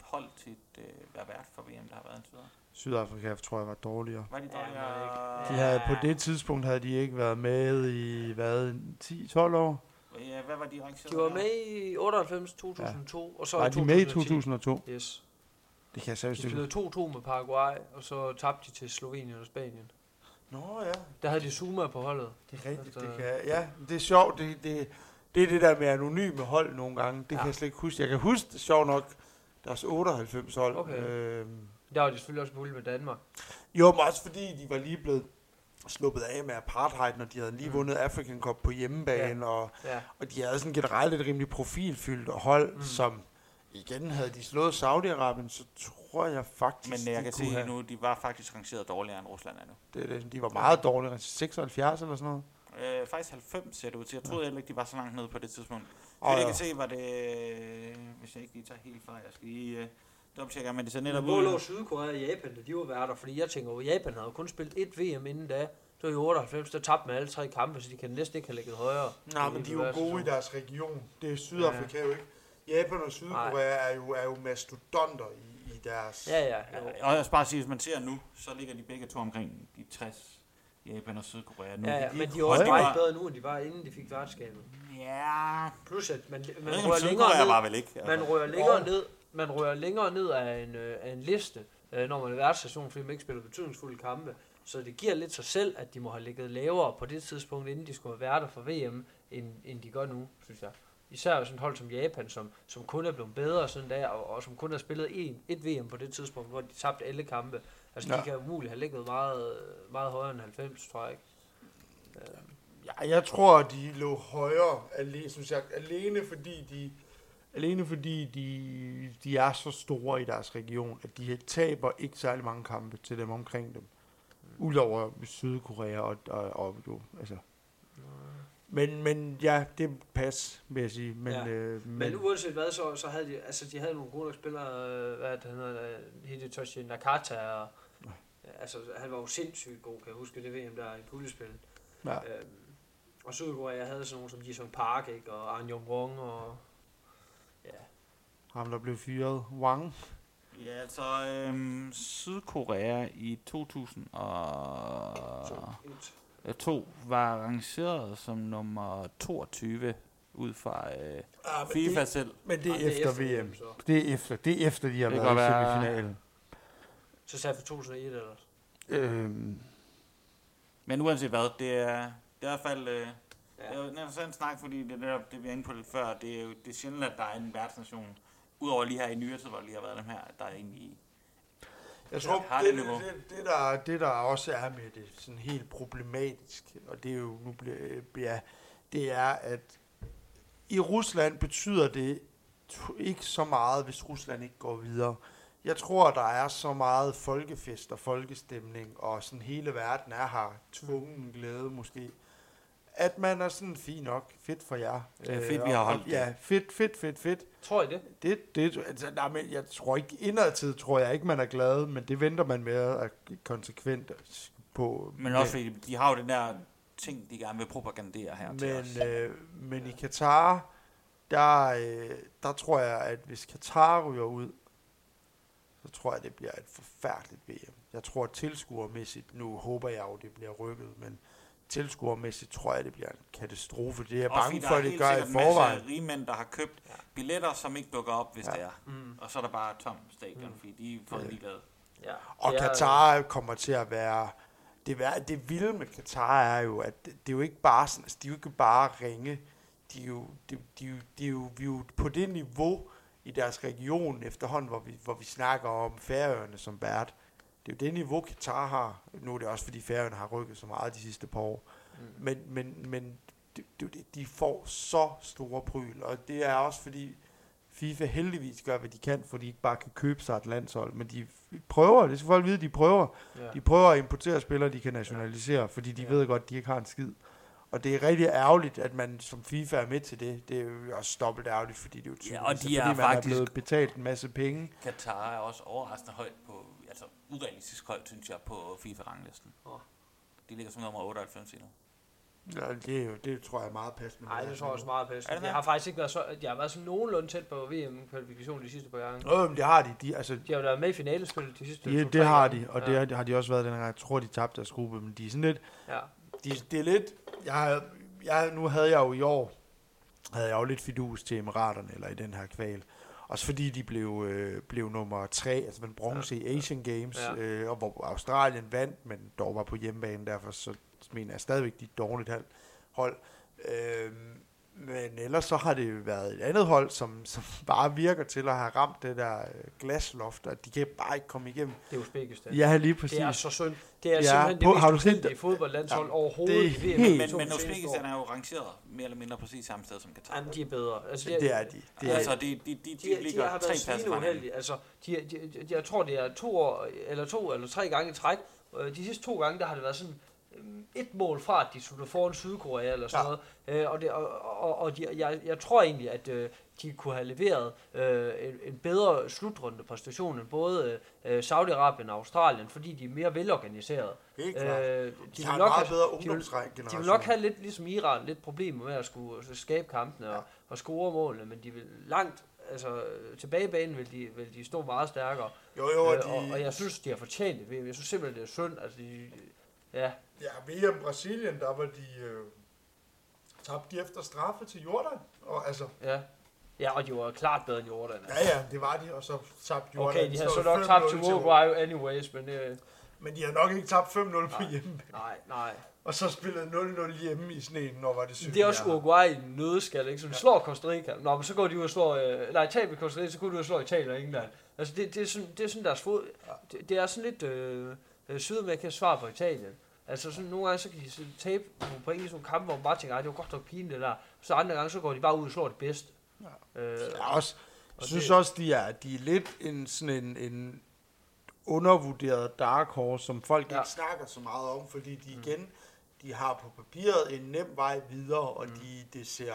hold til at øh, være vært for VM, der har været indtil videre? Sydafrika tror jeg var dårligere. Var de Ja, dårligere? De havde, på det tidspunkt havde de ikke været med i, hvad, 10-12 år? Ja, hvad var de rangeret? De var med i 98, 2002, ja. og så Var i de med i 2010. 2002? Yes. Det kan jeg De seriøst ikke. spillede 2-2 med Paraguay, og så tabte de til Slovenien og Spanien. Nå ja, Der havde de Zuma på holdet. det er rigtigt. Altså- Det kan, ja, det er sjovt. Det, det, det er det der med anonyme hold nogle gange. Det ja. Ja. kan jeg slet ikke huske. Jeg kan huske, det sjovt nok, deres 98 hold. Okay. Øhm, Der var de selvfølgelig også muligt med Danmark. Jo, men også fordi de var lige blevet sluppet af med apartheid, når de havde lige Mm. vundet African Cup på hjemmebane, ja. og, Ja. og de havde sådan generelt et rimelig profilfyldt hold, Mm. som igen havde de slået Saudi-Arabien, så tror jeg faktisk, Men jeg de kan kunne se have, nu, de var faktisk rangeret dårligere end Rusland er nu. det, det, de var meget dårlige, 76 eller sådan noget. Øh, faktisk 90 ser det ud til. Jeg troede heller ikke, de var så langt nede på det tidspunkt. Så jeg ja. kan se, var det... Hvis jeg ikke lige tager helt fejl, jeg skal lige... Øh, dobbelttjekke, men det ser netop Hvor lå. Sydkorea og Japan, da de var værter? Fordi jeg tænker, at Japan havde jo kun spillet et VM inden da. Det var i 98, der tabte man alle tre kampe, så de kan næsten ikke have ligget højere. Nej, men de er jo gode i deres region. Det er Sydafrika ja. jo ikke. Japan og Sydkorea er jo, er jo mastodonter i, i deres... Ja, ja. Jo. Ja, og jeg skal bare sige, hvis man ser nu, så ligger de begge to omkring de 60. Japan og Sydkorea. Nu Ja, er ja, men de er også meget bedre nu, end de var, inden de fik værtskabet. Ja, Plus at man, man om rører længere ned, var vel ikke. man rører længere ned, man rører længere ned af en, øh, af en liste, øh, når man er værtsstation, fordi man ikke spiller betydningsfulde kampe. Så det giver lidt sig selv, at de må have ligget lavere på det tidspunkt, inden de skulle være værter for VM, end, end de gør nu, synes jeg. især sådan et hold som Japan, som, som kun er blevet bedre sådan der, og, og som kun har spillet en, et VM på det tidspunkt, hvor de tabte alle kampe. Altså, ja. Ja. de kan umuligt have ligget meget, meget højere end 90, tror jeg ikke. Øh, Ja, jeg tror, de lå højere, alene, synes jeg, alene fordi de, alene fordi de, de er så store i deres region, at de taber ikke særlig mange kampe til dem omkring dem. Udover Sydkorea og, og, og jo, altså. Men, men ja, det pas, vil jeg sige. Men, Ja. øh, Men, men, uanset hvad, så, så havde de, altså, de havde nogle gode nok spillere, øh, hvad det, hedder, øh, Hidetoshi Nakata, og, altså, han var jo sindssygt god, kan jeg huske, det VM der i puljespillet. ja. Øhm, og Sydkorea havde sådan nogle som Jisung Park, ikke? og An Jong Wong, og ham der blev fyret, Wang. Ja, altså øhm, Sydkorea i 2002 så et. var rangeret som nummer 22 ud fra øh, Ja, FIFA det, selv. men det er Og efter VM. Så, Det er efter, det er efter de har Det været i semifinalen. så sagde for 2001 eller Øhm, Men uanset hvad, det er, det er i hvert fald... Øh, Ja. Det er jo en interessant snak, fordi det, der, det vi er inde på lidt før, det er jo det er sjældent, at der er en værtsnation, udover lige her i nyere tid, hvor lige har været dem her, der er egentlig... Jeg tror, Har det, det det, det, der, det der også er med det sådan helt problematisk, og det er jo nu bliver, ja, det er, at i Rusland betyder det ikke så meget, hvis Rusland ikke går videre. Jeg tror, der er så meget folkefest og folkestemning, og sådan hele verden er her, tvungen glæde måske, at man er sådan, fint nok, fedt for jer. Ja, Øh, fedt, vi har og- holdt det. Ja, fedt, fedt, fedt, fedt. Tror I det? Det, det, altså, nej, men jeg tror ikke, indadtid tror jeg ikke, man er glad, men det venter man med at konsekvent på. Men også fordi, de har jo den der ting, de gerne vil propagandere her til os. men, øh, men i Katar, der, øh, der tror jeg, at hvis Katar ryger ud, så tror jeg, det bliver et forfærdeligt VM. Jeg tror tilskuermæssigt, nu håber jeg jo, det bliver rykket, men tilskuermæssigt tror jeg, det bliver en katastrofe. Det er jeg Også bange for, der at er det gør i sikkert en masse forvejen. rigmænd, der har købt billetter, som ikke dukker op, hvis Ja. det er. Mm. Og så er der bare tom stadion, Mm. fordi de er for Ja. ligeglade. Ja. Og er- Katar kommer til at være... Det, vær- det vilde med Katar er jo, at det, det er jo ikke bare sådan, altså, de er jo ikke bare ringe. De er jo, de, de, er jo- de er jo, vi er jo på det niveau i deres region efterhånden, hvor vi, hvor vi snakker om Færøerne som vært. Det er jo det niveau, Katar har. Nu er det også, fordi Færøerne har rykket så meget de sidste par år. Mm. Men, men, men det, det, de får så store pryl, og det er også fordi FIFA heldigvis gør, hvad de kan, for de ikke bare kan købe sig et landshold, men de prøver, det skal folk vide, de prøver. Ja. De prøver at importere spillere, de kan nationalisere, fordi de Ja. ved godt, de ikke har en skid. Og det er rigtig ærgerligt, at man som FIFA er med til det. Det er jo også dobbelt ærgerligt, fordi det er jo tydeligt, og de fordi er man faktisk- er blevet betalt en masse penge. Katar er også overraskende højt på, altså urealistisk højt, synes jeg, på FIFA-ranglisten. Åh. De ligger som nummer 98 endnu. Ja, det, er jo, det tror jeg er meget passende. Nej, det tror jeg også meget. Er det Jeg det? har faktisk ikke været så... Jeg har været sådan nogenlunde tæt på VM-kvalifikationen de sidste par gange. Nå, men det har de. de altså, De har jo været med i finalespillet de sidste de, to, det har gange. de, og ja. det har, har de også været den gang. Jeg tror, de tabte deres gruppe, men de er sådan lidt... Ja. De, det er lidt... Jeg, jeg, nu havde jeg jo i år, havde jeg jo lidt fidus til Emiraterne, eller i den her kval. Også fordi de blev, øh, blev nummer tre, altså den bronze ja. i Asian Games, Ja. ja. øh, og hvor Australien vandt, men dog var på hjemmebane, derfor så mener jeg stadigvæk, de er dårligt hold- hold. Øh, men ellers så har det jo været et andet hold, som, som bare virker til at have ramt det der øh, glasloft, og de kan bare ikke komme igennem. Det er Uzbekistan. Ja, lige præcis. Det er så synd. Det er Ja, simpelthen det på- mest har du set uheldige det? fodboldlandshold Ja, overhovedet det er helt- Men, men Uzbekistan er jo rangeret mere eller mindre præcis samme sted som Katar. Jamen, de er bedre. Altså, Det er de. Det Det er, altså, de, de, de, de, de, de de, ligger har tre pladser fra. Altså, de, de, de, jeg tror, det er to år, eller to eller tre gange i træk. Øh, De sidste to gange, der har det været sådan et mål fra, at de slutter foran Sydkorea eller sådan Ja. noget. Øh, Og, det, og, og, og de, jeg, jeg tror egentlig, at øh, de kunne have leveret øh, en, en bedre slutrunde præstation end både øh, Saudi-Arabien og Australien, fordi de er mere velorganiserede. helt klart. Øh, de, de, har nok meget have, bedre de de vil nok have lidt ligesom Iran, lidt problemer med at skulle skabe kampene og, og score målene, men de vil langt, altså tilbage i banen vil de, vil de stå meget stærkere. Jo, jo, og Øh, de, og, og jeg synes, de har fortjent det. Jeg synes simpelthen, det er synd. Altså, de, ja, Ja, VM Brasilien, der var de... Øh, tabte de efter straffe til Jordan. Og altså, ja. Ja, og de var klart bedre end Jordan. Altså. ja ja, det var de, og så tabte Jordan. Okay, de har så var nok 5-0 tabt til Uruguay anyways, men øh, Men de har nok ikke tabt 5-0 på hjemme. nej, nej. og så spillede 0-0 hjemme i sneen, når var det sygt. Det er også Uruguay i nødskal, ikke? Så de slår Costa Rica. Nå, men så går de ud og slår... Øh, nej, taber Costa Rica, så går de ud og slår Italien og England. Altså, det, det, er, sådan, det er sådan deres fod... Det, det er sådan lidt øh, øh, Sydamerika svar på Italien. Altså, sådan, nogle gange så kan de så tabe nogle point i sådan nogle kampe, hvor man bare tænker, "Ej, det var godt nok pinligt det der. Så andre gange, så går de bare ud og slår det bedste. Ja. Øh, Jeg, også, jeg synes det- også, de er, de er lidt en, sådan en, en undervurderet dark horse, som folk Ja. ikke snakker så meget om, fordi de igen, de har på papiret en nem vej videre, og Mm. de, det ser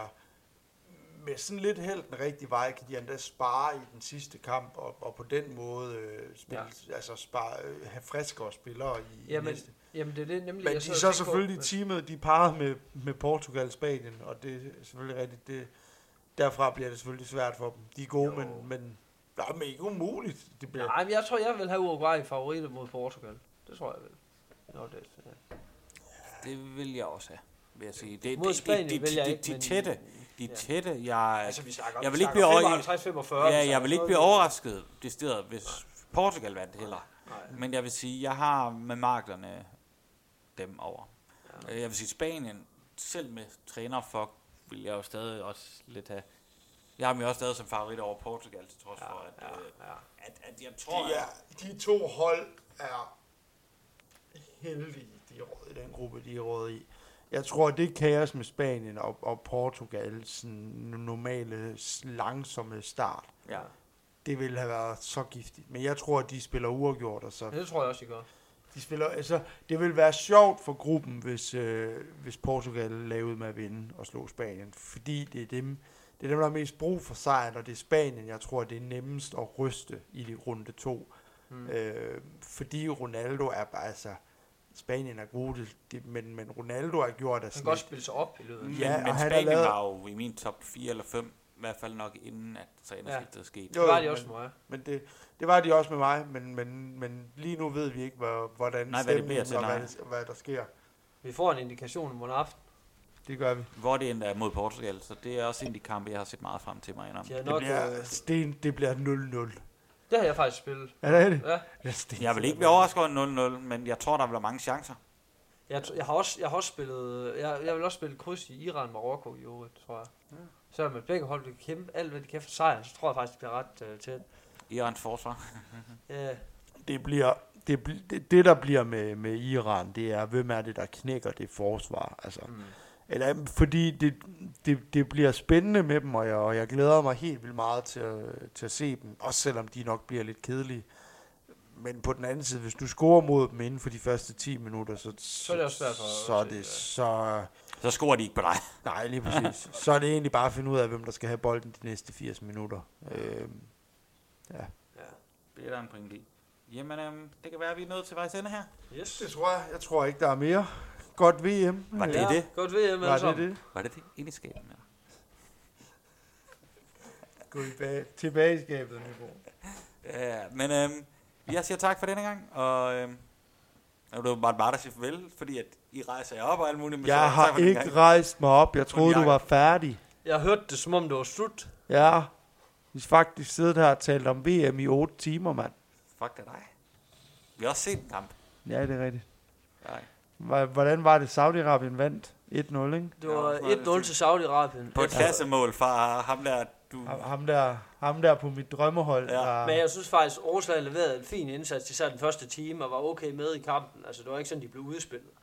med sådan lidt held den rigtige vej, kan de endda spare i den sidste kamp, og, og på den måde øh, spille, ja. altså spare, øh, have friskere spillere i, Jamen, i næste. Jamen, det er det nemlig... Men jeg de er så tænkte på- selvfølgelig teamet, de parret med, med Portugal og Spanien, og det er selvfølgelig rigtigt, det, derfra bliver det selvfølgelig svært for dem. De er gode, Jo. men, men det er ikke umuligt. Det bliver, Nej, men jeg tror, jeg vil have Uruguay favoritter mod Portugal. Det tror jeg vil. Nå, det, ja. Det vil jeg også have, vil jeg sige. Det, Mod det, Spanien det, vil jeg det, ikke, de men- tætte, de Ja. tætte, jeg, Altså, vi snakker, Jeg vi vil ikke blive over- 55-45. ja, jeg vil ikke blive overrasket, det sted, hvis Portugal vandt heller. Nej. Men jeg vil sige, jeg har med marklerne dem over. Ja. Jeg vil sige, Spanien, selv med træner for, vil jeg jo stadig også lidt have. Jeg har dem jo også stadig som favorit over Portugal, til trods Ja, for, at, ja, øh, ja. at, at jeg tror, de, er, de to hold er heldige, de er råd i den gruppe, de er råd i. Jeg tror, det kaos med Spanien og, og Portugal, sådan normale, langsomme start, ja. det ville have været så giftigt. Men jeg tror, at de spiller uafgjort, og så Ja, det tror jeg også, de gør. De spiller, altså, det vil være sjovt for gruppen, hvis, øh, hvis Portugal lavede med at vinde og slå Spanien. Fordi det er dem, det er dem, der har mest brug for sejren, og det er Spanien, jeg tror, det er nemmest at ryste i de runde to. Mm. Øh, fordi Ronaldo er bare, altså, Spanien er gode, det, det, men, men Ronaldo har gjort, at Han kan sådan godt spille sig op i løbet. af Men, Ja, og men han har Spanien lavet- var jo i min top 4 eller 5, i hvert fald nok inden at trænerskiftet ja. skete. Jo, Det var de men- også med mig. Men det, det var de også med mig, men, men, men lige nu ved vi ikke, hvor, hvordan Nej, hvad det bliver til, og hvad, nej. det- hvad der sker. Vi får en indikation om aften. Det gør vi. Hvor det endda er mod Portugal, så det er også en af de kampe, jeg har set meget frem til mig har Det nok, bliver, øh, sten, det bliver 0-0. det har jeg faktisk spillet. Er det det? Ja. Ja, sten, Jeg vil ikke blive overrasket over 0-0, men jeg tror, der bliver mange chancer. Jeg, jeg, har også, jeg har også spillet, jeg, jeg vil også spille kryds i Iran Marokko i øvrigt, tror jeg. Ja. Selvom at begge hold vil kæmpe alt, hvad de kan for sejren, så tror jeg faktisk, det bliver ret uh, tæt. Irans forsvar. [LAUGHS] Ja, Det, bliver, det, det, det, der bliver med, med Iran, det er, hvem er det, der knækker det forsvar. Altså, mm. eller, fordi det, det, det bliver spændende med dem, og jeg, og jeg glæder mig helt vildt meget til at, til at se dem, også selvom de nok bliver lidt kedelige. Men på den anden side, hvis du scorer mod dem inden for de første 10 minutter, så, Så er det også svært for- så er at se, det ja. så... Så scorer de ikke på dig. Nej, lige præcis. så er det egentlig bare at finde ud af, hvem der skal have bolden de næste 80 minutter. Øhm, ja. ja. Det er der en pointe i. Jamen, øhm, det kan være, at vi er nået til vejs ende her. Yes. Det tror jeg. Jeg tror ikke, der er mere. Godt VM. Var det ja, det? Godt med Var alle det det? Var det det? Ind i skabet dig. Gå tilbage, i skabet, Nybo. Ja, men øhm, jeg siger tak for denne gang, og øhm, og det var bare bare sige farvel, fordi at I rejser jer op og alt muligt. men så Jeg tak har denne ikke gang. rejst mig op. Jeg troede, du var færdig. Jeg hørte det, som om det var slut. Ja. Vi har faktisk siddet her og talt om VM i 8 timer, mand. Fuck det er dig. Vi har også set en kamp. Ja, det er rigtigt. Nej. Hvordan var det, Saudi-Arabien vandt? 1-0, ikke? Det var det var 1-0 til Saudi-Arabien. På et klassemål fra ham der, du... Ham der, ham der på mit drømmehold. Ja. Der... Men jeg synes faktisk, at Rusland leverede en fin indsats, især den første time, og var okay med i kampen. Altså, det var ikke sådan, de blev udspillet. [LAUGHS]